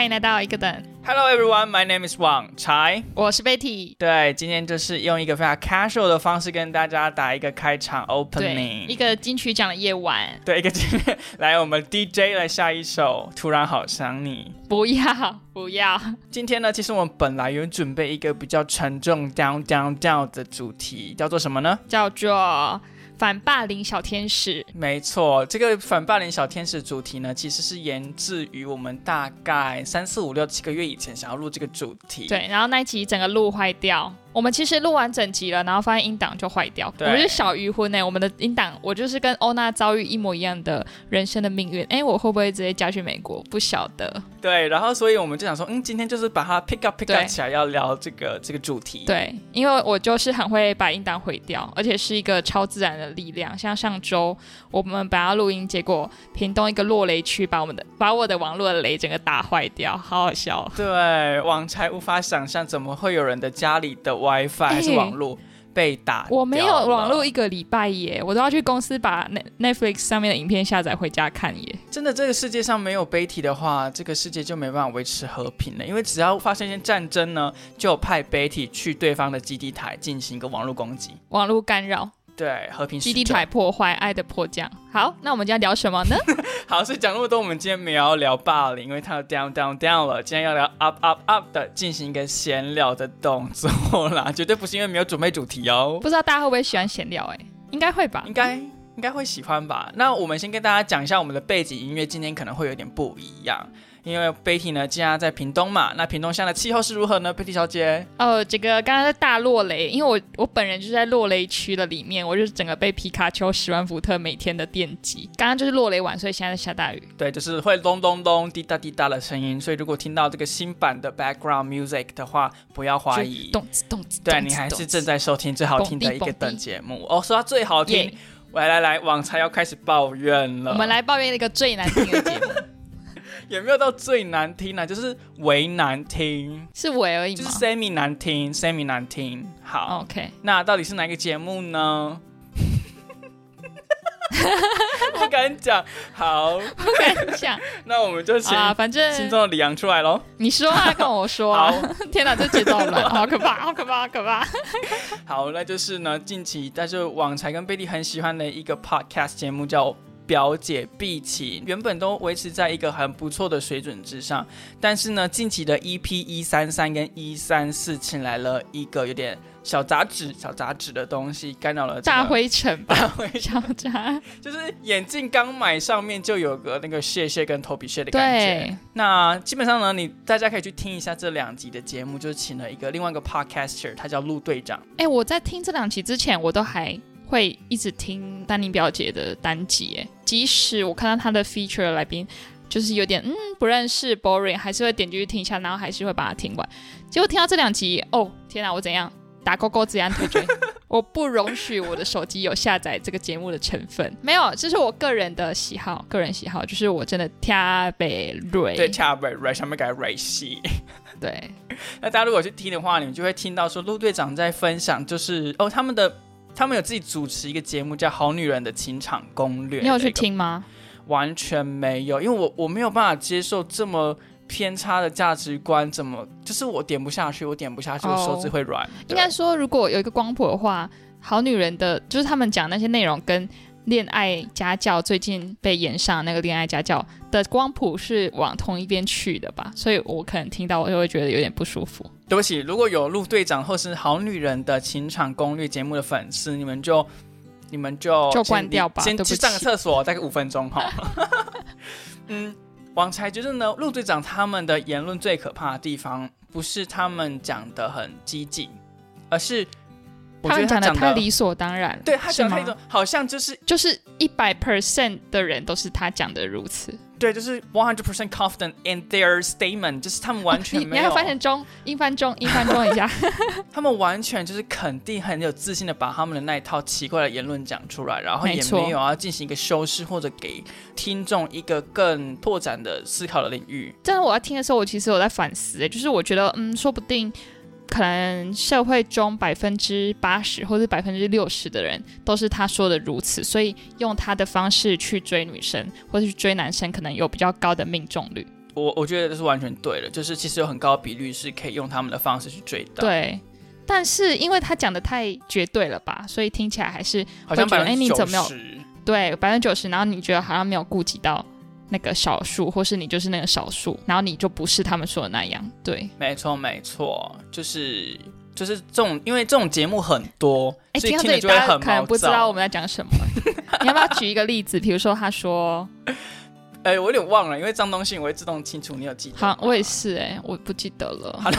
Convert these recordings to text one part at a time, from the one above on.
欢迎来到一个等。Hello everyone, my name is Wang Chai。我是 Betty。对，今天就是用一个非常 casual 的方式跟大家打一个开场，opening。一个金曲奖的夜晚，对一个今天来，我们 DJ 来下一首《突然好想你》。不要不要，今天呢，其实我们本来有准备一个比较沉重 down down down 的主题，叫做什么呢？叫做反霸凌小天使。没错，这个反霸凌小天使主题呢，其实是源自于我们大概三四五六七个月以前想要录这个主题。对，然后那一集整个录坏掉。我们其实录完整集了，然后发现音档就坏掉。我对们是小鱼婚呢、我们的音档，我就是跟欧娜遭遇一模一样的人生的命运。哎，我会不会直接嫁去美国？不晓得。对，然后所以我们就想说，嗯，今天就是把它 pick up pick up 起来，要聊这个这个主题。对，因为我就是很会把音档毁掉，而且是一个超自然的力量。像上周我们本来要录音，结果屏东一个落雷区把我们的把我的网络的雷整个打坏掉，好好笑哦。对，网才无法想象怎么会有人的家里的 WiFi 还是哎网络被打、我没有网络，一个礼拜耶，我都要去公司把 Net Netflix 上面的影片下载回家看耶。真的，这个世界上没有 Betty 的话，这个世界就没办法维持和平了。因为只要发生一些战争呢，就派 Betty 去对方的基地台进行一个网络攻击。网络干扰，对，和平基地使者台破坏，爱的迫降。好，那我们今天聊什么呢？好，所以讲那么多，我们今天没有要聊霸凌，因为它有 down down down 了。今天要聊 up up up 的，进行一个闲聊的动作啦，绝对不是因为没有准备主题哦。不知道大家会不会喜欢闲聊？哎，应该会吧应。该应该会喜欢吧。那我们先跟大家讲一下我们的背景音乐，今天可能会有点不一样，因为 Betty 呢，既然在屏东嘛，那屏东现在的气候是如何呢？Betty 小姐，哦，这个刚刚在大落雷，因为我我本人就是在落雷区的里面，我就是整个被皮卡丘十万伏特每天的电击。刚刚就是落雷晚，所以现在在下大雨。对，就是会咚咚咚、滴答滴答的声音，所以如果听到这个新版的 background music 的话，不要怀疑。动次动次，对你还是正在收听最好听的一个等节目哦，说到最好听耶，来来来，网才要开始抱怨了。我们来抱怨一个最难听的节目，也没有到最难听啊，就是为难听，是为而已就是 semi 难听，semi 难听。好，？OK，那到底是哪一个节目呢？不敢讲。好，不敢讲 那我们就请啊，反心正中的李阳出来喽。你说啊，跟我说啊好，天哪，这节奏了，好可怕，好可怕，好可怕。好，那就是呢，近期但是网才跟贝蒂很喜欢的一个 podcast 节目叫。表姐碧琪原本都维持在一个很不错的水准之上，但是呢，近期的 EP 一三三跟一三四请来了一个有点小杂质、小杂质的东西，干扰了大灰尘吧，大灰小渣。就是眼镜刚买上面就有个那个屑屑跟头皮屑的感觉。那基本上呢，你大家可以去听一下这两集的节目，就是请了一个另外一个 podcaster，他叫陆队长。哎，我在听这两集之前，我都还会一直听丹妮表姐的单集，哎，即使我看到她的 feature 来宾就是有点嗯不认识 boring，还是会点进去听一下，然后还是会把它听完。结果听到这两集，哦天哪，我怎样？打勾勾，自然推追，我不容许我的手机有下载这个节目的成分。没有，这是我个人的喜好，个人喜好就是我真的特别瑞。对，恰瑞瑞上面改瑞系。对，那大家如果去听的话，你们就会听到说陆队长在分享，就是哦他们的他们有自己主持一个节目叫《好女人的情场攻略》。你有去？听吗？完全没有，因为我我没有办法接受这么偏差的价值观，怎么就是我点不下去，我点不下去，我手指会软。对应该说，如果有一个光谱的话，好女人的就是他们讲那些内容跟恋爱家教最近被演上那个恋爱家教的光谱是往同一边去的吧，所以我可能听到我就会觉得有点不舒服。对不起，如果有陆队长或是好女人的情场攻略节目的粉丝，你们就你们就就先关掉吧先去上个起厕所，大概五分钟哈。嗯，王才觉得呢，陆队长他们的言论最可怕的地方，不是他们讲的很激进，而是我他们觉得讲讲的太理所当然，对他讲的一种好像就是就是一百 percent 的人都是他讲的如此。对，就是 one hundred percent confident in their statement，就是他们完全你你还没有，翻成中英翻中英翻中一下，他们完全就是肯定很有自信的把他们的那一套奇怪的言论讲出来，然后也没有要进行一个修饰或者给听众一个更拓展的思考的领域。但是我在听的时候，我其实有在反思，欸就是我觉得，嗯，说不定可能社会中百分之八十或者百分之六十的人都是他说的如此，所以用他的方式去追女生或者去追男生，可能有比较高的命中率。我我觉得这是完全对的，就是其实有很高比率是可以用他们的方式去追到，，对。但是因为他讲的太绝对了吧，所以听起来还是好像百分之九哎你怎么没有十，对百分之九十，然后你觉得好像没有顾及到那个少数，或是你就是那个少数，然后你就不是他们说的那样，对。没错没错，就是就是这种，因为这种节目很多，哎，所以听到这里大家可能不知道我们在讲什么，你要不要举一个例子？比如说他说，哎、我有点忘了，因为脏东西我会自动清除，你有记得？好，我也是哎、我不记得了。好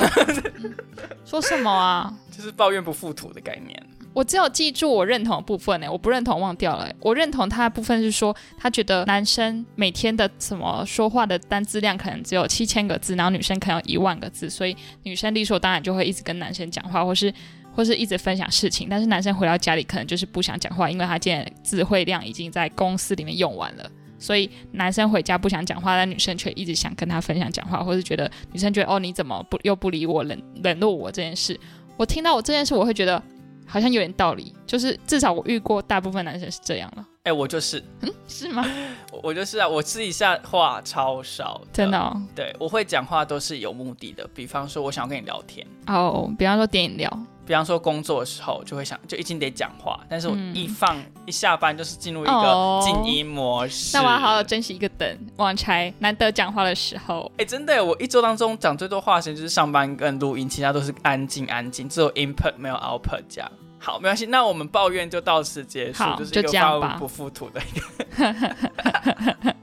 说什么啊？就是抱怨不附图的概念。我只有记住我认同的部分哎、我不认同忘掉了、我认同他的部分是说，他觉得男生每天的什么说话的单字量可能只有七千个字，然后女生可能有一万个字，所以女生理所当然就会一直跟男生讲话，或是或是一直分享事情。但是男生回到家里可能就是不想讲话，因为他现在智慧量已经在公司里面用完了。所以男生回家不想讲话，但女生却一直想跟他分享讲话，或是觉得女生觉得哦你怎么不又不理我冷冷落我这件事，我听到我这件事我会觉得好像有点道理，就是至少我遇过大部分男生是这样了，哎、我就是，嗯是吗？我 我就是啊，我私底下话超少，真的。哦，对，我会讲话都是有目的的，比方说我想要跟你聊天，哦比方说点饮料，比方说工作的时候就会想，就一定得讲话，但是我嗯一放、一下班就是进入一哦个静音模式。那我要好好珍惜一个等网柴难得讲话的时候。哎、真的，我一周当中讲最多话的时间就是上班跟录音，其他都是安静安静，只有 input 没有 output 这样。好，没关系，那我们抱怨就到此结束，就是一个不附图的一个。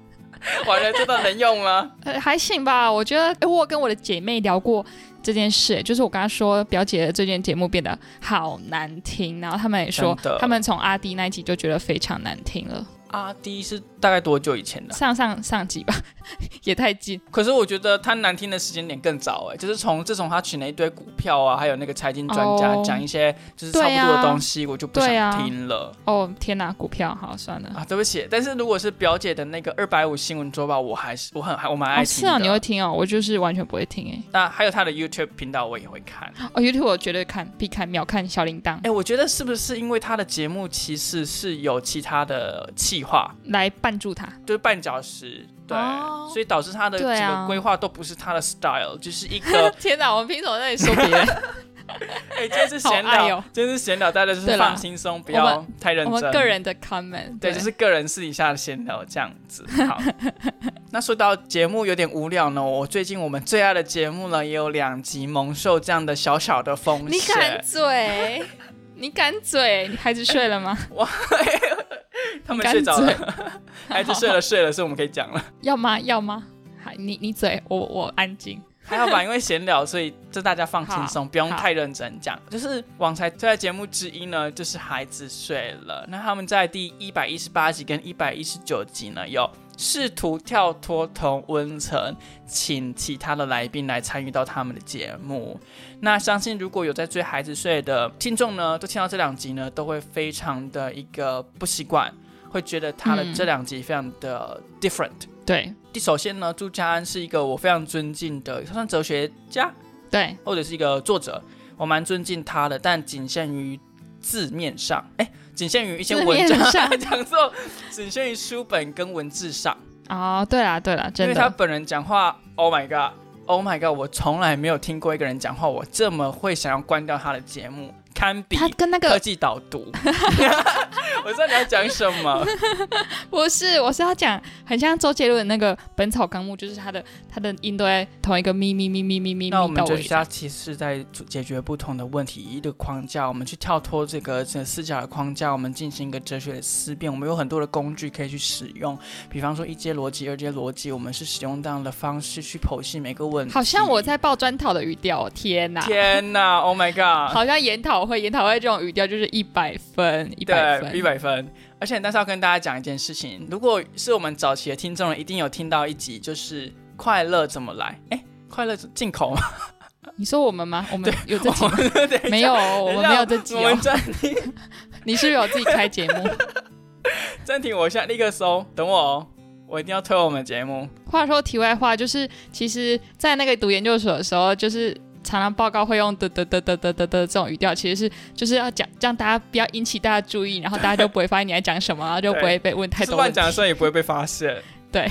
完了，这段能用吗？呃，还行吧，我觉得，欸我跟我的姐妹聊过这件事，就是我跟她说，表姐的这件节目变得好难听，然后他们也说他们从阿迪那一集就觉得非常难听了，阿迪是大概多久以前的？上上上集吧，也太近，可是我觉得他难听的时间点更早哎，就是从自从他请了一堆股票啊，还有那个财经专家哦讲一些就是差不多的东西，我就不想听了哦天哪，股票好算了。啊对不起，但是如果是表姐的那个二百五新闻周报，我还是我很我蛮爱哦，听的。是啊，你会听哦，我就是完全不会听哎。那还有他的 YouTube 频道我也会看。哦，YouTube 我绝对看，必看，秒看小铃铛哎，我觉得是不是因为他的节目其实是有其他的企划，来绊住他。就是绊脚石，对，哦所以导致他的对啊整个规划都不是他的 style，就是一个 天哪，我们凭什么在那里说别人？哎，今天是闲聊，今天是闲聊，大家就是放轻松，不要太认真。我们个人的 comment，对，就是个人私底下的闲聊这样子。好，那说到节目有点无聊呢，我最近我们最爱的节目呢，也有两集蒙受这样的小小的风险你敢。嘴，你敢嘴，你孩子睡了吗？他们睡着了，孩子睡了睡了，所以我们可以讲了。要吗？要吗？还你你嘴，我我安静。还好吧，因为闲聊，所以就大家放轻松，不用太认真讲。就是网才最爱节目之一呢，就是孩子睡了。那他们在第一百一十八集跟一百一十九集呢，有试图跳脱同温层，请其他的来宾来参与到他们的节目。那相信如果有在追孩子睡的听众呢，都听到这两集呢，都会非常的一个不习惯，会觉得他的嗯这两集非常的 different。对第首先呢，朱家安是一个我非常尊敬的，他算哲学家对，或者是一个作者，我蛮尊敬他的，但仅限于字面上，哎，仅限于一些文章 讲座，仅限于书本跟文字上，哦，对啦对啦，因真的，为他本人讲话，Oh my god，Oh my god，我从来没有听过一个人讲话，我这么会想要关掉他的节目，堪比他跟那个科技导读。我知道你要讲什么，不是，我是要讲很像周杰伦的那个《本草纲目》，就是他的他的音都在同一个咪咪咪咪咪咪那我们就是家其实在解决不同的问题一个框架，我们去跳脱这个这个思想的框架，我们进行一个哲学的思辨。我们有很多的工具可以去使用，比方说一阶逻辑、二阶逻辑，我们是使用这样的方式去剖析每个问题。好像我在报专讨的语调哦，天哪！天哪，Oh my god！好像研讨会，研讨会这种语调就是一百分，一百，分，一百分。而且，但是要跟大家讲一件事情，如果是我们早期的听众，一定有听到一集，就是快乐怎么来？哎，快乐进口吗？你说我们吗？我们有这集吗？没有哦，我们没有这集哦我们。暂停，你是不是有自己开节目？暂停，我现在立刻搜，等我哦，我一定要推我们的节目。话说题外话，就是其实，在那个读研究所的时候，就是常常报告会用的的的的的的的这种语调，其实是就是要讲，让大家不要引起大家注意，然后大家就不会发现你在讲什么，然后就不会被问太多问题。乱讲的时候也不会被发现。对，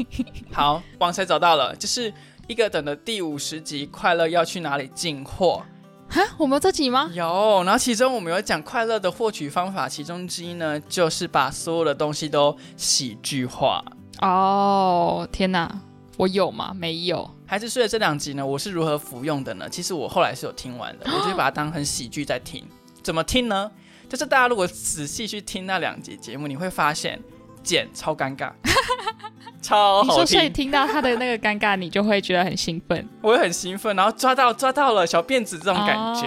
好，王才找到了，就是一个等的第五十集，快乐要去哪里进货？哈，我们有这集吗？有，然后其中我们有讲快乐的获取方法，其中之一呢，就是把所有的东西都喜剧化。哦，天哪，我有吗？没有。孩子睡的这两集呢，我是如何服用的呢？其实我后来是有听完的，我就把它当成喜剧在听。怎么听呢？就是大家如果仔细去听那两集节目，你会发现剪超尴尬，超好你说，所以听，听到他的那个尴尬，你就会觉得很兴奋，我会很兴奋，然后抓到抓到了小辫子这种感觉，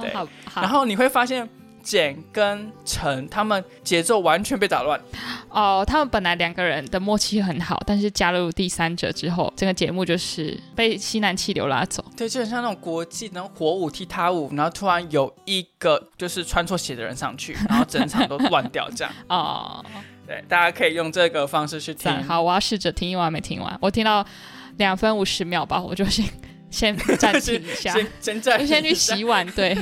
对。哦好，好然后你会发现简跟陈他们节奏完全被打乱，哦，他们本来两个人的默契很好，但是加入第三者之后，整个节目就是被西南气流拉走。对，就很像那种国际然后火舞踢踏舞，然后突然有一个就是穿错鞋的人上去，然后整场都乱掉这样。哦，对，大家可以用这个方式去听。赞，好，我要试着听，因为我还没听完，我听到两分五十秒吧，我就先先暂停一下，先先暂就先去洗碗，对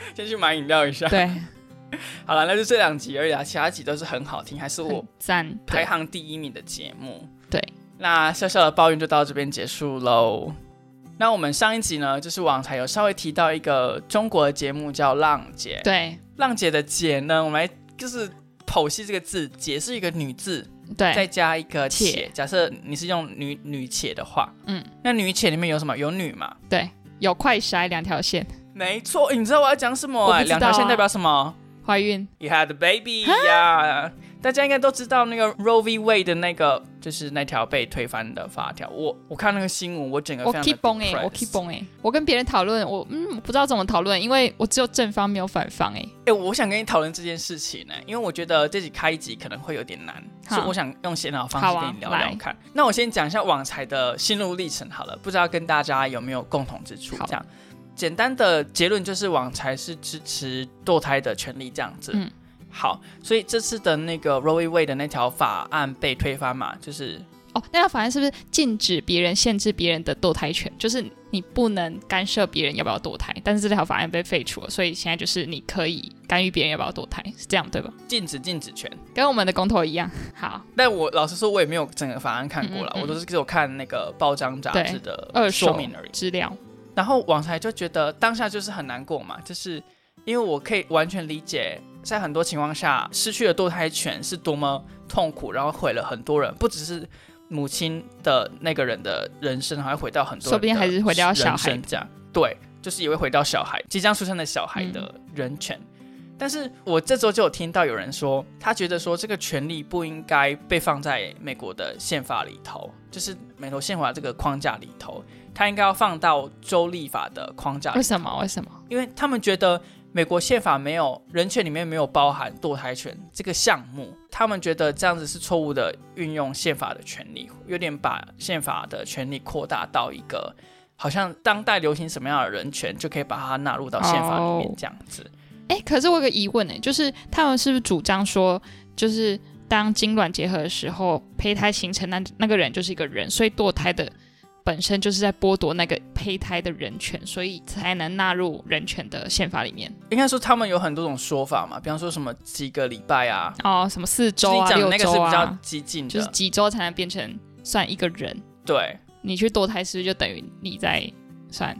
先去买饮料一下。对，好了，那就这两集而已啊，其他集都是很好听，还是我很赞，排行第一名的节目。对，那小小的抱怨就到这边结束喽。那我们上一集呢，就是网才有稍微提到一个中国的节目叫《浪姐》。对浪姐的姐呢，我们来就是剖析这个字，姐是一个女字，对再加一个且。且假设你是用女女且的话，嗯，那女且里面有什么？有女嘛？对，有快筛两条线，没错，你知道我要讲什么、两条线代表什么怀孕？You had a baby 呀、大家应该都知道那个 Roe v. Wade 的那个，就是那条被推翻的法条。我我看那个新闻，我整个我 keep 崩哎，我 keep 崩哎，我跟别人讨论，我嗯我不知道怎么讨论，因为我只有正方没有反方哎。哎、我想跟你讨论这件事情呢、因为我觉得这集开一集可能会有点难，所以我想用闲聊的方式跟你聊聊来看。那我先讲一下网才的心路历程好了，不知道跟大家有没有共同之处？好这样简单的结论就是网才是支持堕胎的权利这样子。嗯好，所以这次的那个 Roe v. Wade 的那条法案被推翻嘛，就是哦，那条法案是不是禁止别人限制别人的堕胎权？就是你不能干涉别人要不要堕胎，但是这条法案被废除了，所以现在就是你可以干预别人要不要堕胎，是这样对吧？禁止禁止权。跟我们的公投一样。好，但我老实说，我也没有整个法案看过了，嗯嗯嗯我都是只有看那个报章杂志的二手说明而已。资料。然后网才就觉得当下就是很难过嘛，就是因为我可以完全理解，在很多情况下失去了堕胎权是多么痛苦，然后毁了很多人，不只是母亲的那个人的人生，还会毁掉很多人说不定还是毁掉小孩这样。对，就是也会毁掉小孩即将出生的小孩的人权。但是我这周就有听到有人说，他觉得说这个权利不应该被放在美国的宪法里头，就是美国宪法这个框架里头，他应该要放到州立法的框架里为什么？为什么？因为他们觉得美国宪法没有人权里面没有包含堕胎权这个项目，他们觉得这样子是错误的运用宪法的权利，有点把宪法的权利扩大到一个好像当代流行什么样的人权就可以把它纳入到宪法里面哦这样子。哎，可是我有个疑问哎，就是他们是不是主张说，就是当精卵结合的时候，胚胎形成那那个人就是一个人，所以堕胎的本身就是在剥夺那个胚胎的人权，所以才能纳入人权的宪法里面。应该说他们有很多种说法嘛，比方说什么几个礼拜啊，哦，什么四周啊、六讲的那个是比较啊，激进的，就是几周才能变成算一个人。对。你去堕胎是不是就等于你在算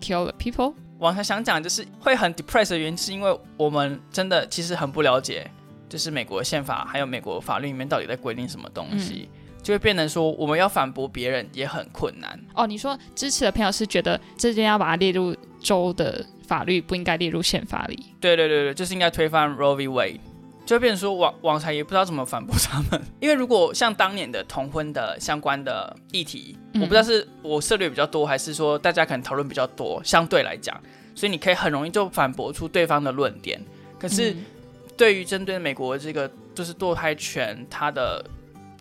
kill the people？我还想讲，就是会很 depressed 的原因，是因为我们真的其实很不了解，就是美国宪法还有美国法律里面到底在规定什么东西，就会变成说我们要反驳别人也很困难。哦，你说支持的朋友是觉得这件要把它列入州的法律，不应该列入宪法里。对对对对，就是应该推翻 Roe v. Wade，就会变成说网网才也不知道怎么反驳他们，因为如果像当年的同婚的相关的议题，嗯我不知道是我涉猎比较多，还是说大家可能讨论比较多，相对来讲，所以你可以很容易就反驳出对方的论点。可是嗯对于针对美国这个就是堕胎权它的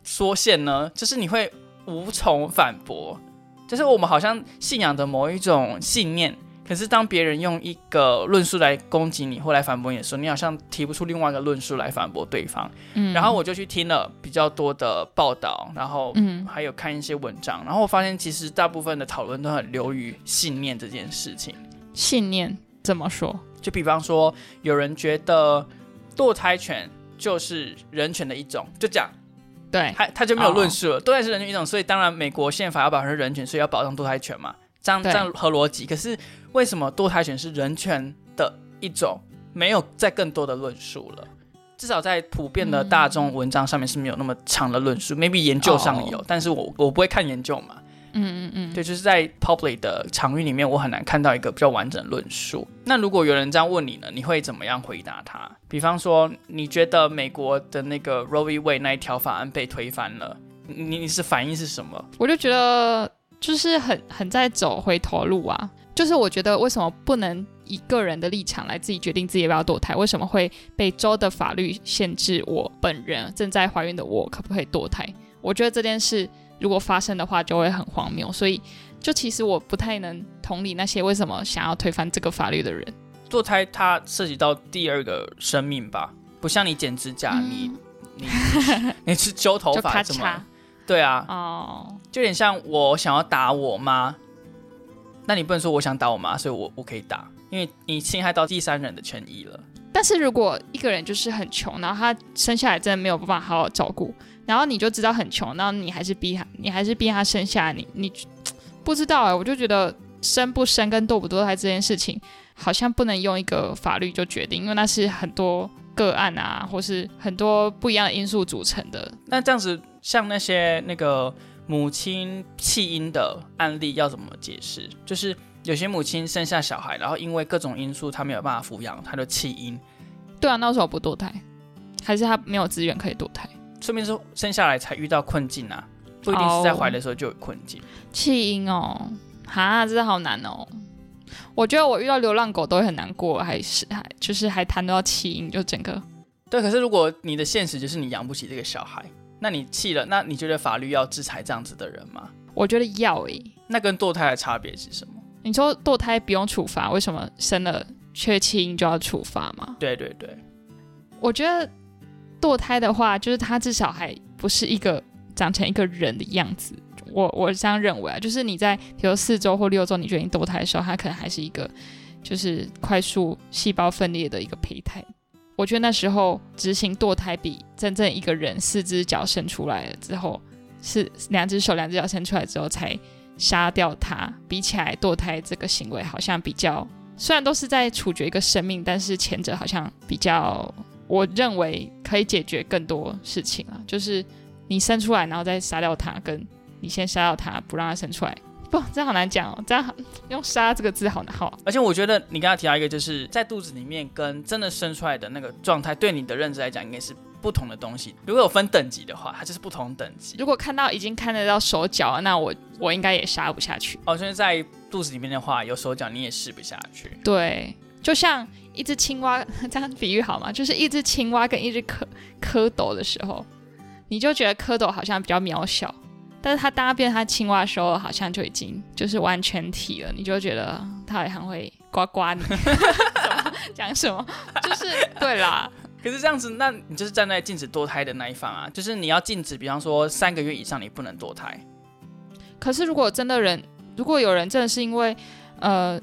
缩限呢，就是你会无从反驳，就是我们好像信仰的某一种信念。可是当别人用一个论述来攻击你或来反驳你的时候，你好像提不出另外一个论述来反驳对方。嗯然后我就去听了比较多的报道，然后嗯还有看一些文章，然后我发现其实大部分的讨论都很流于信念这件事情。信念怎么说？就比方说，有人觉得堕胎权就是人权的一种，就这样。对，他他就没有论述了。堕胎是人权一种，所以当然美国宪法要保障人权，所以要保障堕胎权嘛，这样这样合逻辑。可是为什么堕胎权是人权的一种？没有再更多的论述了。至少在普遍的大众文章上面是没有那么长的论述，maybe 研究上有，但是我我不会看研究嘛。嗯嗯嗯，对，就是在 public 的场域里面，我很难看到一个比较完整的论述。那如果有人这样问你呢，你会怎么样回答他？比方说，你觉得美国的那个 Roe v. Wade 那一条法案被推翻了，你你是反应是什么？我就觉得就是很很在走回头路啊。就是我觉得为什么不能以个人的立场来自己决定自己要不要堕胎？为什么会被州的法律限制？我本人正在怀孕的我可不可以堕胎？我觉得这件事如果发生的话就会很荒谬。所以就其实我不太能同理那些为什么想要推翻这个法律的人。堕胎它涉及到第二个生命吧，不像你剪指甲，你你 你是揪头发怎么？对啊，哦，就有点像我想要打我妈。那你不能说我想打我妈，所以我我可以打，因为你侵害到第三人的权益了。但是如果一个人就是很穷，然后他生下来真的没有办法好好照顾，然后你就知道很穷，然后你还是逼他，你还是逼他生下来，你你不知道哎，我就觉得生不生跟堕不堕胎这件事情，好像不能用一个法律就决定，因为那是很多个案啊，或是很多不一样的因素组成的。那这样子，像那些那个。母亲弃婴的案例要怎么解释？就是有些母亲生下小孩，然后因为各种因素，她没有办法抚养，她就弃婴。对啊，那时候不堕胎，还是她没有资源可以堕胎？说明说生下来才遇到困境啊，不一定是在怀的时候就有困境。弃婴哦，哈，真的好难哦。我觉得我遇到流浪狗都会很难过，还是还就是还谈到弃婴，就整个。对，可是如果你的现实就是你养不起这个小孩。那你气了？那你觉得法律要制裁这样子的人吗？我觉得要诶。那跟堕胎的差别是什么？你说堕胎不用处罚，为什么生了缺弃婴就要处罚吗？对对对，我觉得堕胎的话，就是他至少还不是一个长成一个人的样子。我我这样认为啊，就是你在比如四周或六周你决定堕胎的时候，他可能还是一个就是快速细胞分裂的一个胚胎。我觉得那时候执行堕胎比真正一个人四只脚生出来了之后，是两只手两只脚生出来之后才杀掉他，比起来堕胎这个行为好像比较，虽然都是在处决一个生命，但是前者好像比较，我认为可以解决更多事情啊，就是你生出来然后再杀掉他，跟你先杀掉他不让他生出来。不，这好难讲哦。这样用“杀”这个字好难好。而且我觉得你刚刚提到一个，就是在肚子里面跟真的生出来的那个状态，对你的认知来讲，应该是不同的东西。如果有分等级的话，它就是不同等级。如果看到已经看得到手脚，那我我应该也杀不下去。哦，所以在肚子里面的话，有手脚你也试不下去。对，就像一只青蛙，这样比喻好吗？就是一只青蛙跟一只蝌蝌蚪的时候，你就觉得蝌蚪好像比较渺小。但是它当它变它青蛙的时候，好像就已经就是完全体了，你就觉得他好像会呱呱你，讲什么？就是对啦。可是这样子，那你就是站在禁止堕胎的那一方啊，就是你要禁止，比方说三个月以上你不能堕胎。可是如果真的人，如果有人真的是因为呃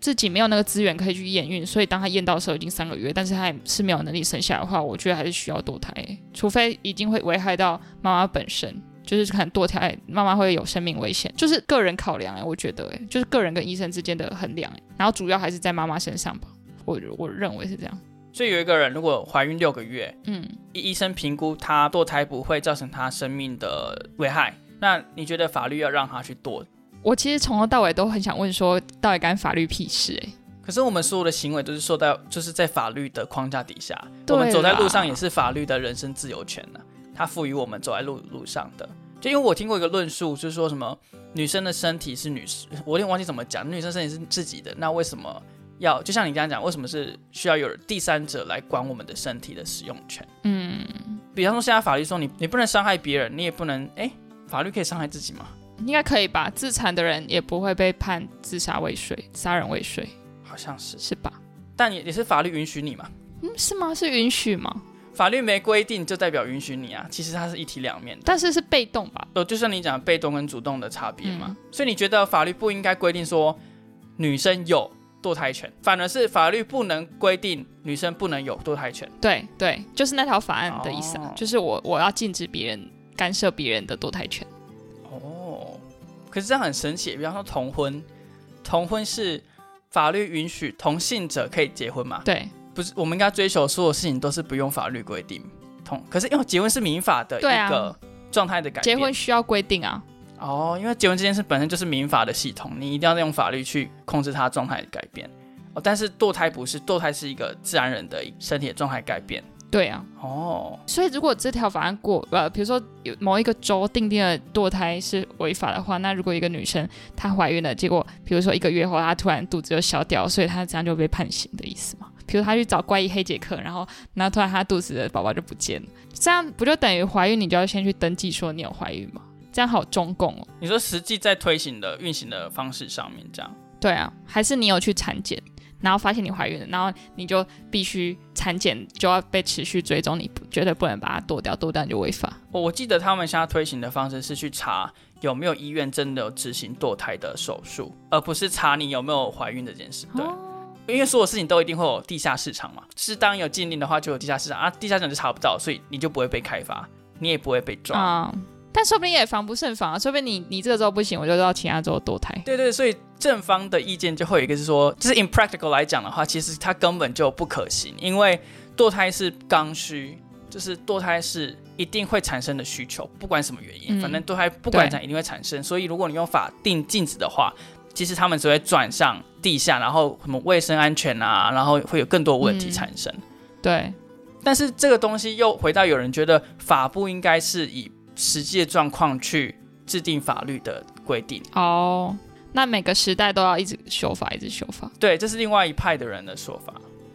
自己没有那个资源可以去验孕，所以当他验到的时候已经三个月，但是他也是没有能力生下的话，我觉得还是需要堕胎，除非已经会危害到妈妈本身。就是可能堕胎，妈妈会有生命危险，就是个人考量哎，我觉得哎，就是个人跟医生之间的衡量哎，然后主要还是在妈妈身上吧，我我认为是这样。所以有一个人如果怀孕六个月，嗯，医生评估她堕胎不会造成她生命的危害，那你觉得法律要让她去堕？我其实从头到尾都很想问说，到底干法律屁事哎？可是我们所有的行为都是受到，就是在法律的框架底下，我们走在路上也是法律的人身自由权呢。它赋予我们走在路路上的，就因为我听过一个论述，就是说什么女生的身体是女士，我有点忘记怎么讲，女生身体是自己的，那为什么要就像你刚刚讲，为什么是需要有第三者来管我们的身体的使用权？嗯，比方说现在法律说你你不能伤害别人，你也不能哎，法律可以伤害自己吗？应该可以吧，自残的人也不会被判自杀未遂、杀人未遂，好像是是吧？但也也是法律允许你嘛？嗯，是吗？是允许吗？法律没规定就代表允许你啊，其实它是一体两面的，但是是被动吧？哦，就像你讲被动跟主动的差别嘛。所以你觉得法律不应该规定说女生有堕胎权，反而是法律不能规定女生不能有堕胎权？对对，就是那条法案的意思，就是我我要禁止别人干涉别人的堕胎权。哦，可是这样很神奇。比方说同婚，同婚是法律允许同性者可以结婚嘛？对，不是，我们应该追求所有事情都是不用法律规定同。可是因为结婚是民法的一个状态的改变。结婚需要规定啊。哦，因为结婚这件事本身就是民法的系统，你一定要用法律去控制它状态的改变。哦，但是堕胎不是，堕胎是一个自然人的身体的状态改变。对啊，哦，所以如果这条法案过，呃，比如说有某一个州定定了堕胎是违法的话，那如果一个女生她怀孕了，结果比如说一个月后她突然肚子就消掉，所以她这样就被判刑的意思吗？比如他去找怪异黑杰克，然后然后突然他肚子的宝宝就不见了，这样不就等于怀孕你就要先去登记说你有怀孕吗？这样好中共哦。你说实际在推行的运行的方式上面，这样对啊，还是你有去产检，然后发现你怀孕了，然后你就必须产检就要被持续追踪，你不绝对不能把它剁掉，剁掉你就违法。我我记得他们现在推行的方式是去查有没有医院真的有执行堕胎的手术，而不是查你有没有怀孕这件事。对，因为所有事情都一定会有地下市场嘛，是当有禁令的话就有地下市场啊，地下市场就查不到，所以你就不会被开发，你也不会被抓。啊、但说不定也防不胜防啊，说不定你你这个州不行，我就到其他州堕胎。对对，所以正方的意见就会有一个是说，就是 impractical 来讲的话，其实它根本就不可行，因为堕胎是刚需，就是堕胎是一定会产生的需求，不管什么原因，嗯反正堕胎不管怎样一定会产生。所以如果你用法定禁止的话，其实他们只会转向地下，然后什么卫生安全啊，然后会有更多问题嗯产生。对，但是这个东西又回到有人觉得法不应该是以实际的状况去制定法律的规定。哦，那每个时代都要一直修法，一直修法。对，这是另外一派的人的说法。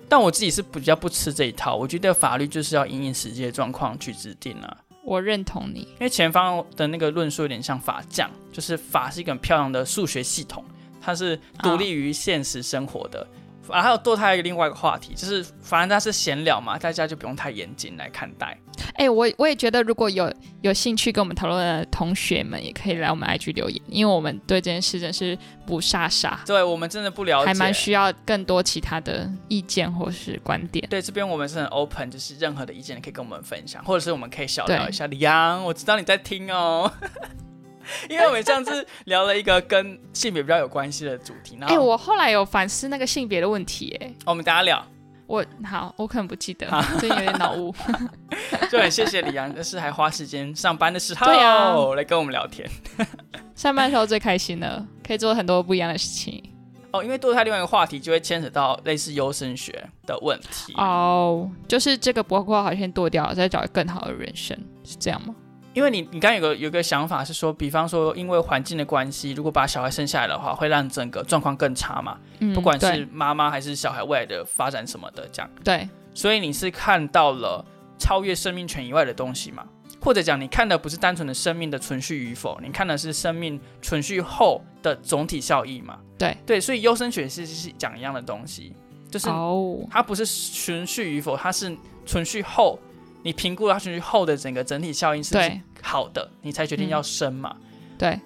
但我自己是比较不吃这一套，我觉得法律就是要因应实际的状况去制定啊。我认同你。因为前方的那个论述有点像法匠，就是法是一个很漂亮的数学系统，它是独立于现实生活的。啊，还有堕胎一个另外一个话题，就是反正它是闲聊嘛，大家就不用太严谨来看待。哎、我我也觉得，如果有有兴趣跟我们讨论的同学们，也可以来我们 IG 留言，因为我们对这件事真是不傻傻，对我们真的不了解，还蛮需要更多其他的意见或是观点。对，这边我们是很 open，就是任何的意见可以跟我们分享，或者是我们可以小聊一下。李阳，我知道你在听哦，因为我们上次聊了一个跟性别比较有关系的主题，然哎、后、我后来有反思那个性别的问题、哎，我们等一下聊，我好，我可能不记得，最近有点脑雾。就很谢谢李阳，但是还花时间上班的时候对啊来跟我们聊天 上班的时候最开心了，可以做很多不一样的事情。哦。因为堕胎另外一个话题就会牵扯到类似优生学的问题，哦，就是这个不过好先剁掉了，再找更好的人生，是这样吗？因为你你刚刚有个有个想法是说，比方说因为环境的关系，如果把小孩生下来的话，会让整个状况更差嘛，嗯，不管是对妈妈还是小孩未来的发展什么的这样。对，所以你是看到了超越生命权以外的东西嘛？或者讲，你看的不是单纯的生命的存续与否，你看的是生命存续后的总体效益嘛？对对，所以优生学是是讲一样的东西，就是哦，它不是存续与否，它是存续后，你评估它存续后的整个整体效应是不是对好的，你才决定要生嘛？对，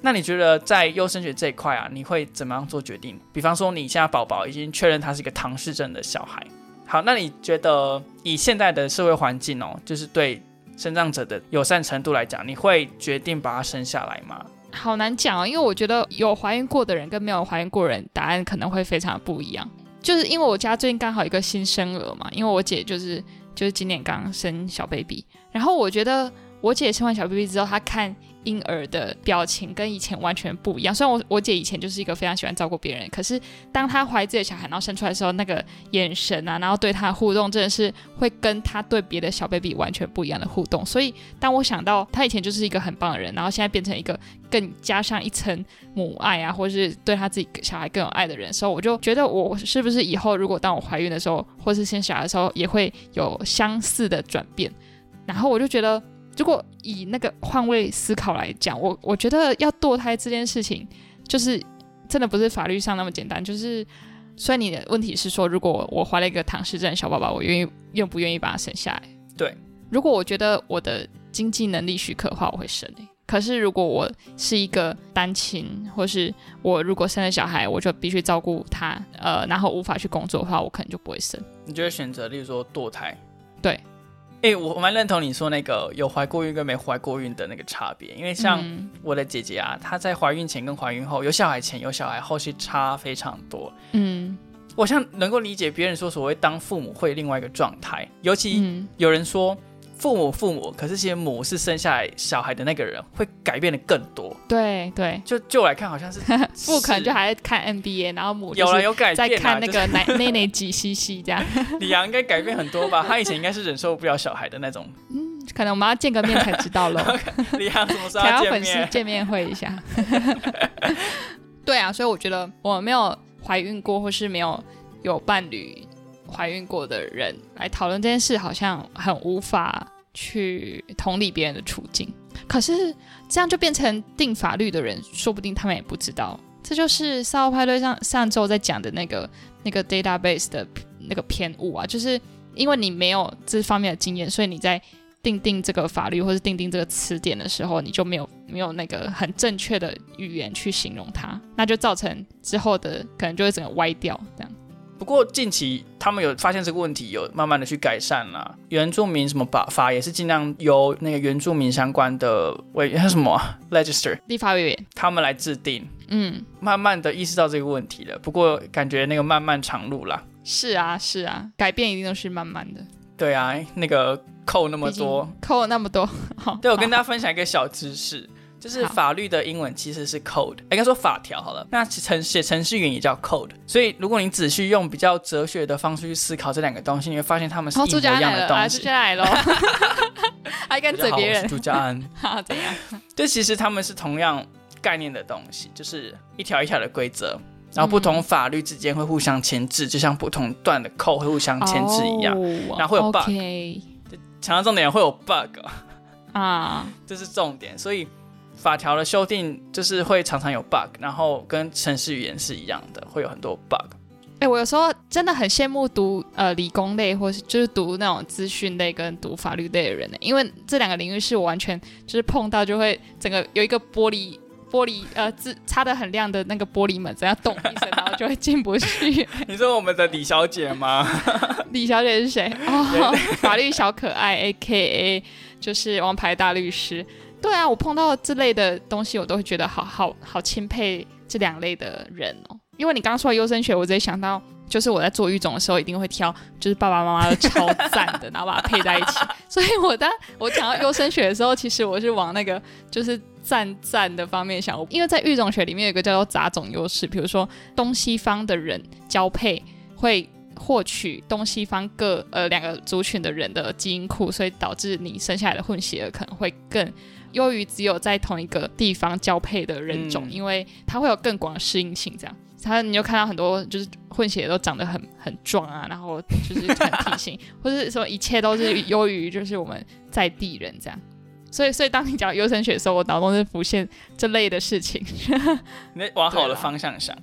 那你觉得在优生学这一块啊，你会怎么样做决定？比方说，你现在宝宝已经确认他是一个唐氏症的小孩，好，那你觉得以现在的社会环境哦，就是对生长者的友善程度来讲，你会决定把他生下来吗？好难讲哦，因为我觉得有怀孕过的人跟没有怀孕过的人，答案可能会非常不一样。就是因为我家最近刚好一个新生儿嘛，因为我姐就是就是今年刚生小 baby，然后我觉得我姐生完小 baby 之后，她看婴儿的表情跟以前完全不一样。虽然我我姐以前就是一个非常喜欢照顾别人，可是当她怀自己的小孩，然后生出来的时候，那个眼神啊，然后对她的互动，真的是会跟她对别的小 baby 完全不一样的互动。所以当我想到她以前就是一个很棒的人，然后现在变成一个更加上一层母爱啊，或是对她自己小孩更有爱的人的时候，我就觉得我是不是以后如果当我怀孕的时候，或是生小孩的时候，也会有相似的转变。然后我就觉得，如果以那个换位思考来讲，我我觉得要堕胎这件事情，就是真的不是法律上那么简单。就是虽然你的问题是说，如果我怀了一个唐氏症小宝宝，我愿意愿不愿意把他生下来？对，如果我觉得我的经济能力许可的话，我会生、欸。可是如果我是一个单亲，或是我如果生了小孩，我就必须照顾他，呃，然后无法去工作的话，我可能就不会生。你就会选择，例如说堕胎。对，哎、我我蛮认同你说那个有怀过孕跟没怀过孕的那个差别，因为像嗯。我的姐姐啊，她在怀孕前跟怀孕后，有小孩前有小孩后是差非常多。嗯。我像能够理解别人说所谓当父母会另外一个状态，尤其嗯，有人说父母父母，可是其实母是生下来小孩的那个人会改变的更多。对对，就就我来看，好像是 父可能就还在看 NBA，然后母就是有了有改在变在，看那个 奶奶奶几西西这样。李阳应该改变很多吧？他以前应该是忍受不了小孩的那种。可能我们要见个面才知道喽，李阳什么时候要见要粉丝？见面会一下。对啊，所以我觉得我没有怀孕过，或是没有有伴侣怀孕过的人来讨论这件事，好像很无法去同理别人的处境。可是这样就变成定法律的人，说不定他们也不知道。这就是赛奥派对上上周在讲的那个那个 database 的那个偏误啊，就是因为你没有这方面的经验，所以你在定定这个法律或是定定这个词典的时候，你就没有没有那个很正确的语言去形容它，那就造成之后的可能就会整个歪掉这样。不过近期他们有发现这个问题，有慢慢的去改善啦。原住民什么法法也是尽量由那个原住民相关的委员什么啊？Register 立法委员，他们来制定，嗯，慢慢的意识到这个问题了。不过感觉那个漫漫长路啦。是啊是啊，改变一定都是慢慢的，对啊，那个扣那么多，扣了那么多，好对我跟大家分享一个小知识。就是法律的英文其实是 code，应该说法条好了。那程写程序员也叫 code，所以如果你仔细用比较哲学的方式去思考这两个东西，你会发现他们是一模一样的东西来了，还敢嘴别人朱家安。好怎样？就其实他们是同样概念的东西，就是一条一条的规则，然后不同法律之间会互相牵制，就像不同段的扣会互相牵制一样。哦然后会有 bug 强调重点会有 bug，啊，这是重点。所以法条的修订就是会常常有 bug，然后跟程序语言是一样的，会有很多 bug。哎、我有时候真的很羡慕读呃理工类，或是就是读那种资讯类跟读法律类的人呢，因为这两个领域是我完全就是碰到就会整个有一个玻璃玻璃呃字擦的很亮的那个玻璃门，只要动一声，然后就会进不去。你说我们的李小姐吗？李小姐是谁？哦，法律小可爱，A K A 就是王牌大律师。对啊，我碰到这类的东西，我都会觉得好好好钦佩这两类的人哦。因为你刚刚说的优生学，我直接想到，就是我在做育种的时候，一定会挑就是爸爸妈妈都超赞的，然后把它配在一起。所以我当我讲到优生学的时候，其实我是往那个就是赞赞的方面想，因为在育种学里面有一个叫做杂种优势，比如说东西方的人交配会获取东西方各呃两个族群的人的基因库，所以导致你生下来的混血儿可能会更优于只有在同一个地方交配的人种，嗯因为它会有更广的适应性。这样，它你就看到很多就是混血都长得很很壮啊，然后就是很体型，或者说一切都是优于就是我们在地人这样。所以，所以当你讲优生学的时候，我脑中是浮现这类的事情。你往好的方向想。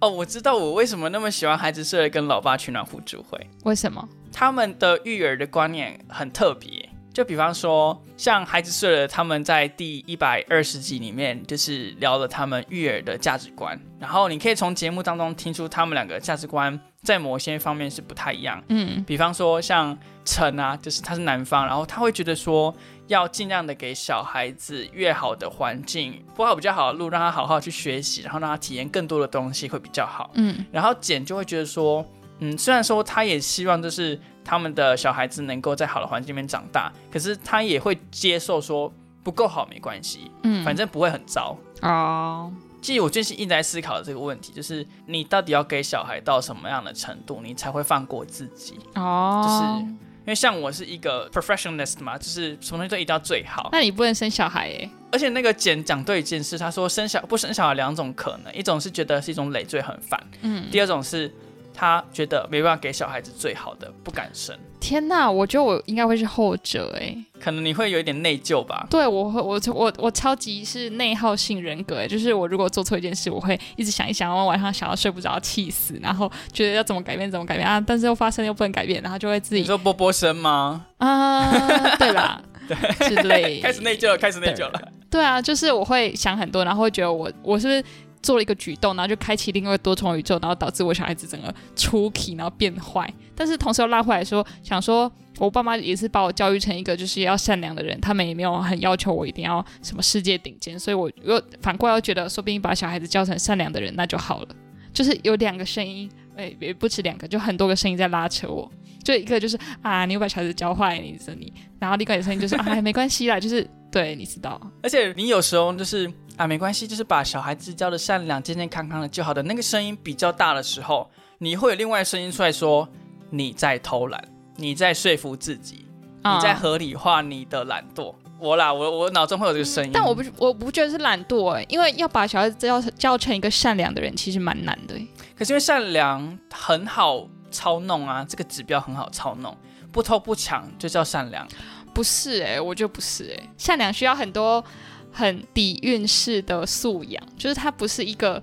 哦，我知道我为什么那么喜欢孩子睡了跟老爸取暖互助会。为什么？他们的育儿的观念很特别，就比方说，像孩子睡了，他们在第一百二十集里面就是聊了他们育儿的价值观，然后你可以从节目当中听出他们两个价值观在某些方面是不太一样。嗯比方说像陈啊，就是他是男方，然后他会觉得说要尽量的给小孩子越好的环境，铺好比较好的路，让他好好去学习，然后让他体验更多的东西会比较好。嗯然后简就会觉得说，嗯，虽然说他也希望就是他们的小孩子能够在好的环境里面长大，可是他也会接受说不够好没关系，嗯，反正不会很糟。哦，其实我最近一直在思考的这个问题，就是你到底要给小孩到什么样的程度，你才会放过自己？哦，就是因为像我是一个 professionalist 嘛，就是什么东西都一定要最好。那你不能生小孩耶？而且那个简讲对一件事，他说生小不生小孩两种可能，一种是觉得是一种累赘很烦，嗯，第二种是他觉得没办法给小孩子最好的，不敢生。天哪，我觉得我应该会是后者哎。可能你会有一点内疚吧。对我会，我我我超级是内耗性人格哎，就是我如果做错一件事，我会一直想一想，然后晚上想要睡不着，气死，然后觉得要怎么改变怎么改变啊，但是又发生又不能改变，然后就会自己你说波波生吗？啊，对吧？之类，开始内疚了，开始内疚了。对啊，就是我会想很多，然后会觉得我我是不是做了一个举动，然后就开启另外一个多重宇宙，然后导致我小孩子整个出奇，然后变坏。但是同时又拉回来说，想说我爸妈也是把我教育成一个就是要善良的人，他们也没有很要求我一定要什么世界顶尖，所以我又反过来又觉得，说不定把小孩子教成善良的人那就好了。就是有两个声音，哎，也不止两个，就很多个声音在拉扯我。就一个就是啊，你又把小孩子教坏，你是你，然后另外一个声音就是啊，没关系啦，就是对，你知道。而且你有时候就是啊，没关系，就是把小孩子教的善良、健健康康的就好的那个声音比较大的时候，你会有另外声音出来说你在偷懒，你在说服自己，你在合理化你的懒惰。我啦，我我脑中会有这个声音，但我不我不觉得是懒惰哎，因为要把小孩子教教成一个善良的人，其实蛮难的。可是因为善良很好操弄啊，这个指标很好操弄，不偷不抢就叫善良？不是哎，我觉得不是哎，善良需要很多很底蕴式的素养，就是它不是一个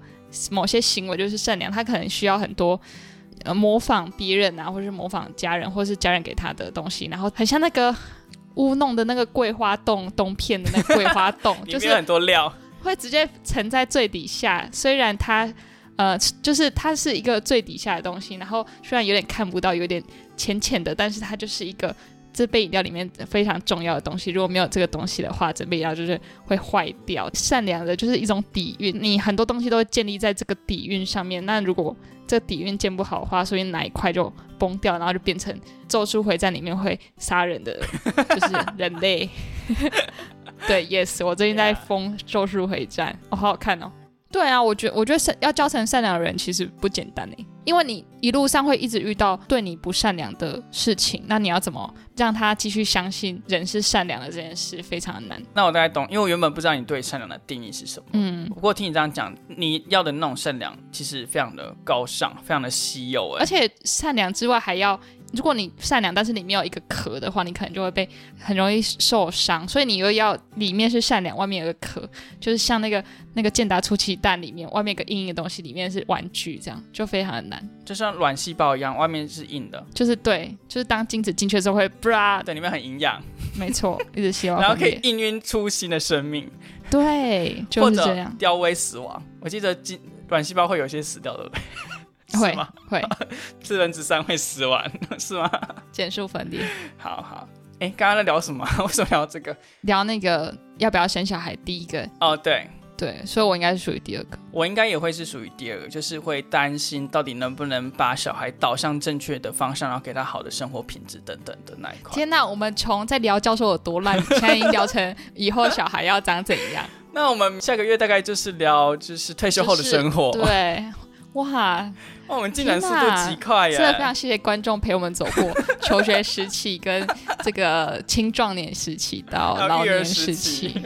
某些行为就是善良，它可能需要很多呃模仿别人啊，或者是模仿家人，或者是家人给他的东西，然后很像那个。乌弄的那个桂花洞冬片的那个桂花洞，就是很多料，会直接沉在最底下。虽然它，呃，就是它是一个最底下的东西，然后虽然有点看不到，有点浅浅的，但是它就是一个这杯饮料里面非常重要的东西。如果没有这个东西的话，这杯饮料就是会坏掉。善良的就是一种底蕴，你很多东西都会建立在这个底蕴上面。那如果这底蕴建不好的话，所以哪一块就崩掉，然后就变成《咒术回战》里面会杀人的，就是人类。对，yes，我最近在封《咒术回战》，哦，好好看哦。对啊，我觉我觉得善要教成善良的人其实不简单诶，因为你一路上会一直遇到对你不善良的事情，那你要怎么让他继续相信人是善良的这件事非常的难。那我大概懂，因为我原本不知道你对善良的定义是什么。嗯，不过听你这样讲，你要的那种善良其实非常的高尚，非常的稀有诶。而且善良之外还要。如果你善良，但是里面有一个壳的话，你可能就会被很容易受伤。所以你又要里面是善良，外面有个壳，就是像那个那个健达出奇蛋里面，外面一个硬硬的东西，里面是玩具，这样就非常的难。就像卵细胞一样，外面是硬的。就是对，就是当精子进去的时候会，bra，对，里面很营养。没错，一直希望。然后可以孕育出新的生命。对，就是这样。凋微死亡，我记得精卵细胞会有些死掉的。会吗？会，四分之三会死亡，是吗？减速分裂。好好，哎，刚刚在聊什么？为什么聊这个？聊那个要不要生小孩？第一个哦，对对，所以我应该是属于第二个。我应该也会是属于第二个，就是会担心到底能不能把小孩导向正确的方向，然后给他好的生活品质等等的那一块。天哪，我们从在聊教授有多烂，现在已经聊成以后小孩要长怎样？那我们下个月大概就是聊就是退休后的生活。对，哇。我们进展速度极快呀！真的非常谢谢观众陪我们走过 求学时期，跟这个青壮年时期到老年时期、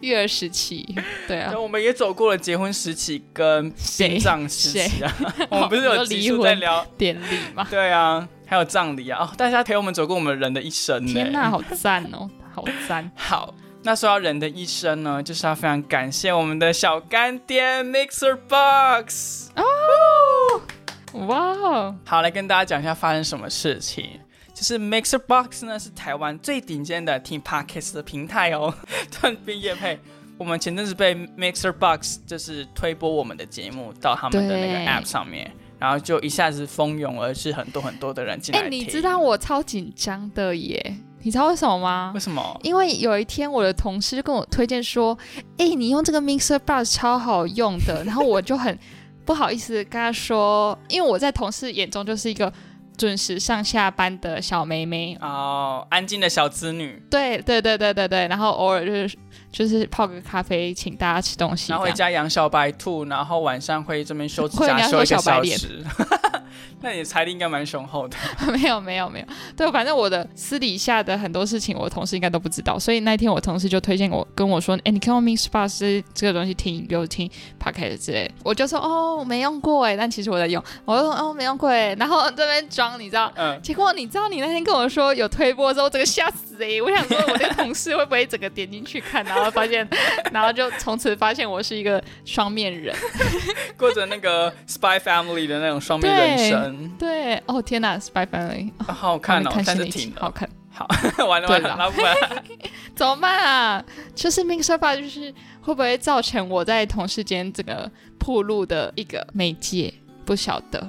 育儿时期。对啊，我们也走过了结婚时期跟殡葬时期啊。我们不是有离婚聊典礼吗？对啊，还有葬礼啊！哦，大家陪我们走过我们人的一生。天哪，好赞哦，好赞！好。那说到人的一生呢，就是要非常感谢我们的小干爹 Mixer Box 哦，哇！好，来跟大家讲一下发生什么事情。就是 Mixer Box 呢是台湾最顶尖的听 Podcast 的平台哦。特别业配，我们前阵子被 Mixer Box 就是推播我们的节目到他们的那个 App 上面，然后就一下子蜂拥而至，很多很多的人进来听。你知道我超紧张的耶。你知道为什么吗？为什么？因为有一天我的同事就跟我推荐说：“哎，你用这个 Mixer Bus 超好用的。”然后我就很不好意思跟他说，因为我在同事眼中就是一个准时上下班的小妹妹哦，安静的小子女。对对对对对对，然后偶尔就是就是泡个咖啡，请大家吃东西，然后回家养小白兔，然后晚上会这边 修指甲修一个小时。那你财力应该蛮雄厚的。没有没有没有，对，反正我的私底下的很多事情，我同事应该都不知道。所以那天我同事就推荐我跟我说：“哎，你看用 Mix Bus 这个东西听，比如听 Podcast 之类。”我就说：“哦，我没用过哎。”但其实我在用。我就说：“哦，没用过哎。”然后这边装，你知道？嗯。结果你知道，你那天跟我说有推播之后，整个吓死哎！我想说，我的同事会不会整个点进去看，然后发现，然后就从此发现我是一个双面人，过着那个 Spy Family 的那种双面人生。对哦，天哪，Spy Family 好好看哦，但是挺好看。好，完 了完了，拉不完，怎么办啊？就是 Mixer 吧，就是会不会造成我在同事间这个铺路的一个媒介？不晓得，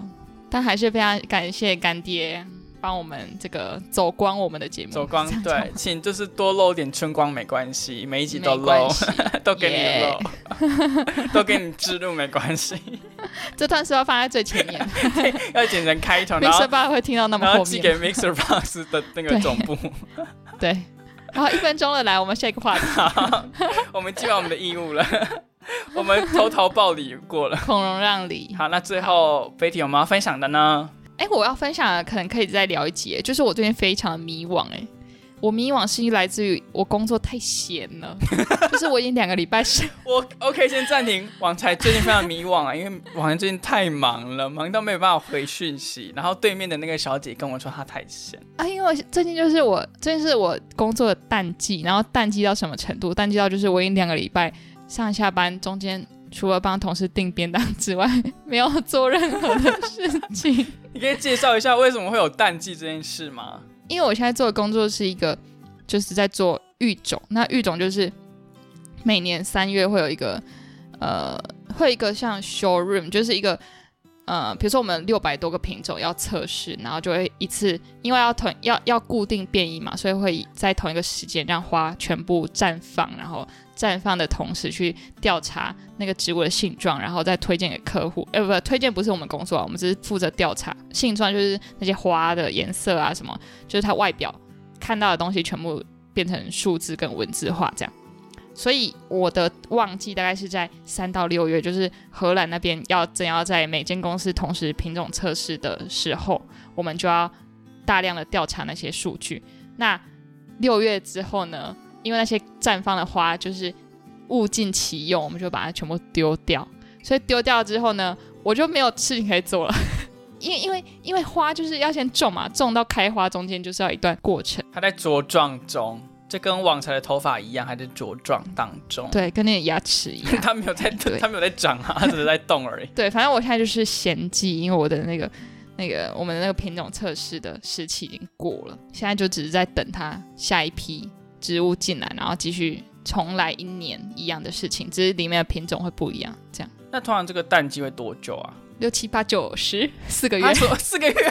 但还是非常感谢干爹。帮我们这个走光我们的节目，走光对，请就是多露点春光没关系，每一集都露，系。都给你耶露，都给你植入没关系，这段是要放在最前面要剪成开头，然后，Mixer Bar 会听到那么后然后寄给。Mixer Box 的那个对总部。对，然后一分钟了，来，我们下一个话题，好，我们尽完我们的义务了，我们投桃报李过了。孔融让梨。好，那最后 Betty 有没有要分享的呢？哎，我要分享的可能可以再聊一集，就是我最近非常的迷惘，哎，我迷惘是来自于我工作太闲了，就是我已经两个礼拜是 我 OK，先暂停。网才最近非常迷惘啊，因为网才最近太忙了，忙到没有办法回讯息。然后对面的那个小姐跟我说她太闲，啊，因为最近就是我最近是我工作的淡季，然后淡季到什么程度？淡季到就是我已经两个礼拜上下班中间。除了帮同事订便当之外，没有做任何的事情。你可以介绍一下为什么会有淡季这件事吗？因为我现在做的工作是一个，就是在做育种。那育种就是每年三月会有一个，呃，会有一个像 showroom，就是一个，呃，比如说我们六百多个品种要测试，然后就会一次，因为要同要要固定变异嘛，所以会在同一个时间让花全部绽放，然后绽放的同时去调查那个植物的性状，然后再推荐给客户。呃，不，推荐不是我们工作，我们只是负责调查性状，就是那些花的颜色啊什么，就是它外表看到的东西全部变成数字跟文字化这样。所以我的旺季大概是在三到六月，就是荷兰那边要正要在每间公司同时品种测试的时候，我们就要大量的调查那些数据。那六月之后呢，因为那些绽放的花就是物尽其用，我们就把它全部丢掉。所以丢掉之后呢，我就没有事情可以做了。因 因为因为花就是要先种嘛，种到开花中间就是要一段过程。它在茁壮中，这跟往常的头发一样，还在茁壮当中。对，跟那个牙齿一样。它没有在，对她没有在长啊，它只是在动而已。对，反正我现在就是闲季，因为我的那个那个我们的那个品种测试的时期已经过了，现在就只是在等它下一批植物进来，然后继续重来一年一样的事情，只是里面的品种会不一样，这样那通常这个淡季会多久啊？六七八九十四个月他，说四个月，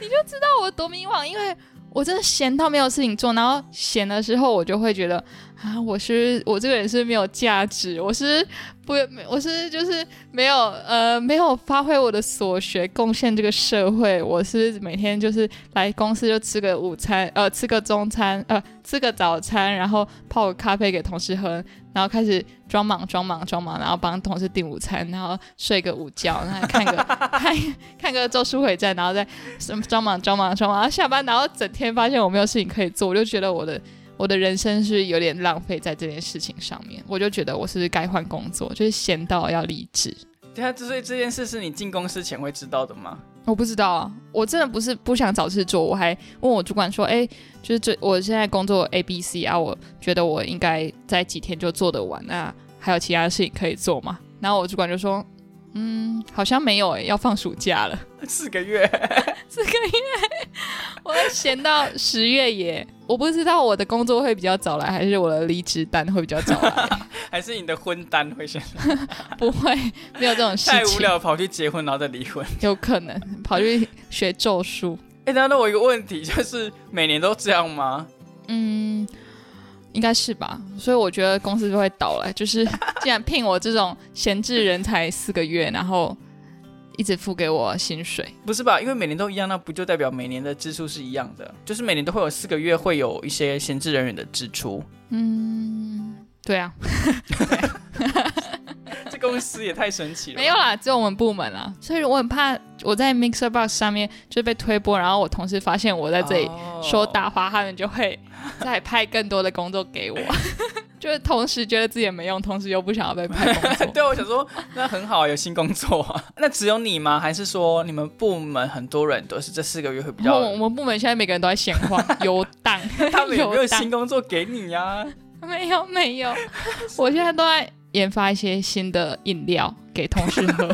你就知道我多迷惘，因为我真的闲到没有事情做，然后闲的时候我就会觉得啊，我是我这个人是没有价值，我是不，我是就是没有呃没有发挥我的所学，贡献这个社会，我是每天就是来公司就吃个午餐，呃吃个中餐，呃吃个早餐，然后泡个咖啡给同事喝，然后开始装忙装忙装忙，然后帮同事订午餐，然后睡个午觉，然后看个 看看个《咒术回战》，然后再什么装忙装忙装忙，然后下班，然后整天发现我没有事情可以做，我就觉得我的我的人生是有点浪费在这件事情上面，我就觉得我是不是该换工作，就是闲到要离职。对啊，所以这件事是你进公司前会知道的吗？我不知道啊，我真的不是不想找事做，我还问我主管说，哎，就是这我现在工作 A、B、C 啊，我觉得我应该在几天就做得完，那还有其他事情可以做吗？然后我主管就说，嗯，好像没有诶，要放暑假了。四个月，四个月，我会闲到十月耶。我不知道我的工作会比较早来，还是我的离职单会比较早来。还是你的婚单会先不会，没有这种事情，太无聊，跑去结婚然后再离婚？有可能跑去学咒术。哎、那那我有一个问题，就是每年都这样吗？嗯，应该是吧。所以我觉得公司就会倒了，就是 既然聘我这种闲置人才四个月，然后一直付给我薪水。不是吧？因为每年都一样，那不就代表每年的支出是一样的？就是每年都会有四个月会有一些闲置人员的支出。嗯，对啊，这公司也太神奇了。没有，啦，只有我们部门啦，所以我很怕我在 Mixer Box 上面就被推播，然后我同事发现我在这里说大话，他们就会 再派更多的工作给我，就是同时觉得自己也没用，同时又不想要被派工作。对，我想说，那很好，有新工作啊。那只有你吗？还是说你们部门很多人都是这四个月会比较？我们部门现在每个人都在闲晃游荡，他们有没有新工作给你呀、没有没有，我现在都在研发一些新的饮料给同事喝。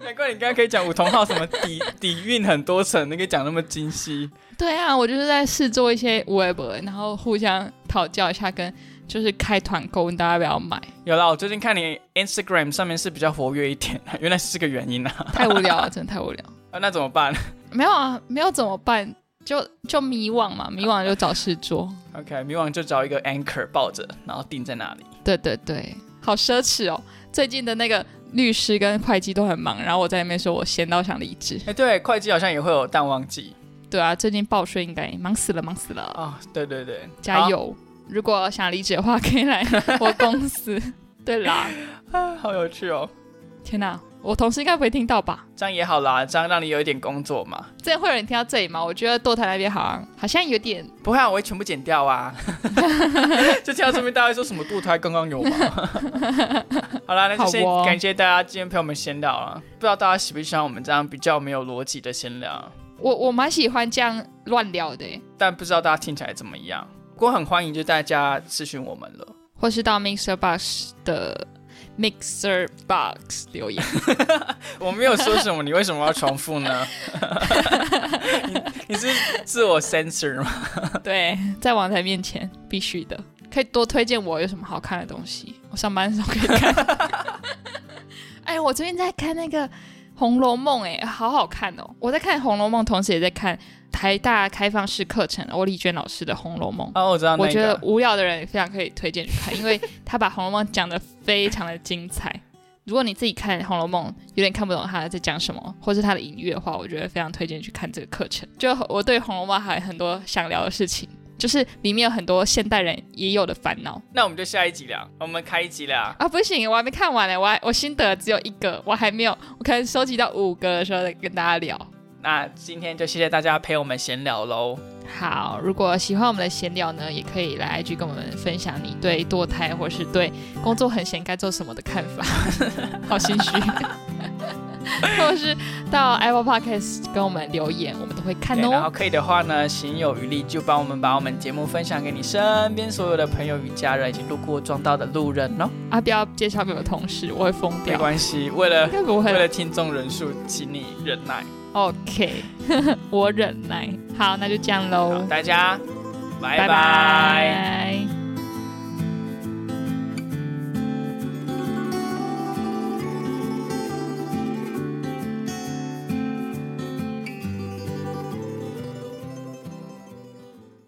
难怪你刚刚可以讲五同号什么底底蕴很多层，你可以讲那么精细。对啊，我就是在试做一些 web，然后互相讨教一下，跟就是开团购，问大家要不要买。有啦，我最近看你 Instagram 上面是比较活跃一点，原来是这个原因啊。太无聊了，真的太无聊。啊，那怎么办没有啊，没有怎么办？就就迷惘嘛，迷惘就找事做。OK，迷惘就找一个 anchor 抱着，然后定在那里。对对对，好奢侈哦。最近的那个律师跟会计都很忙，然后我在那边说我闲到想离职。哎，对，会计好像也会有淡旺季对啊，最近报税应该忙死了，忙死了，啊、对对对，加油！如果想离职的话，可以来我公司。对啦，好，啊好有趣哦。天哪，我同事应该不会听到吧？这样也好啦，这样让你有一点工作嘛。这样会有人听到这里吗？我觉得堕胎那边好像好像有点不会啊，我会全部剪掉啊。就听到这边大家说什么堕胎刚刚有吗？好啦，那就先感谢大家今天陪我们闲聊啊。不知道大家喜不喜欢我们这样比较没有逻辑的闲聊，我我蛮喜欢这样乱聊的，但不知道大家听起来怎么样。不过很欢迎就大家咨询我们了。或是到 Mixer Bus 的 Mixer Box 留言。我没有说什么，你为什么要重复呢？你你是自我 censor 吗？对，在网台面前必须的，可以多推荐我有什么好看的东西，我上班的时候可以看。哎，我最近在看那个《红楼梦》，哎，好好看哦！我在看《红楼梦》，同时也在看台大开放式课程欧丽娟老师的《红楼梦》。哦，我知道那个。我觉得无聊的人非常可以推荐去看，因为他把《红楼梦》讲得非常的精彩。如果你自己看《红楼梦》有点看不懂他在讲什么，或是他的隐喻的话，我觉得非常推荐去看这个课程。就我对《红楼梦》还有很多想聊的事情，就是里面有很多现代人也有的烦恼那我们就下一集聊，我们开一集聊。啊！不行，我还没看完呢，我还我心得只有一个，我还没有，我可能收集到五个的时候再跟大家聊。那今天就谢谢大家陪我们闲聊喽。好，如果喜欢我们的闲聊呢，也可以来 IG 跟我们分享你对堕胎或是对工作很闲该做什么的看法，好心虚。或是到 Apple Podcast 跟我们留言，我们都会看哦。然后可以的话呢，行有余力就帮我们把我们节目分享给你身边所有的朋友与家人，以及路过撞到的路人哦。啊，不要介绍给我同事，我会疯掉没掉。关系，为了为了听众人数，请你忍耐。OK，我忍耐。好，那就这样喽好，，大家拜拜拜拜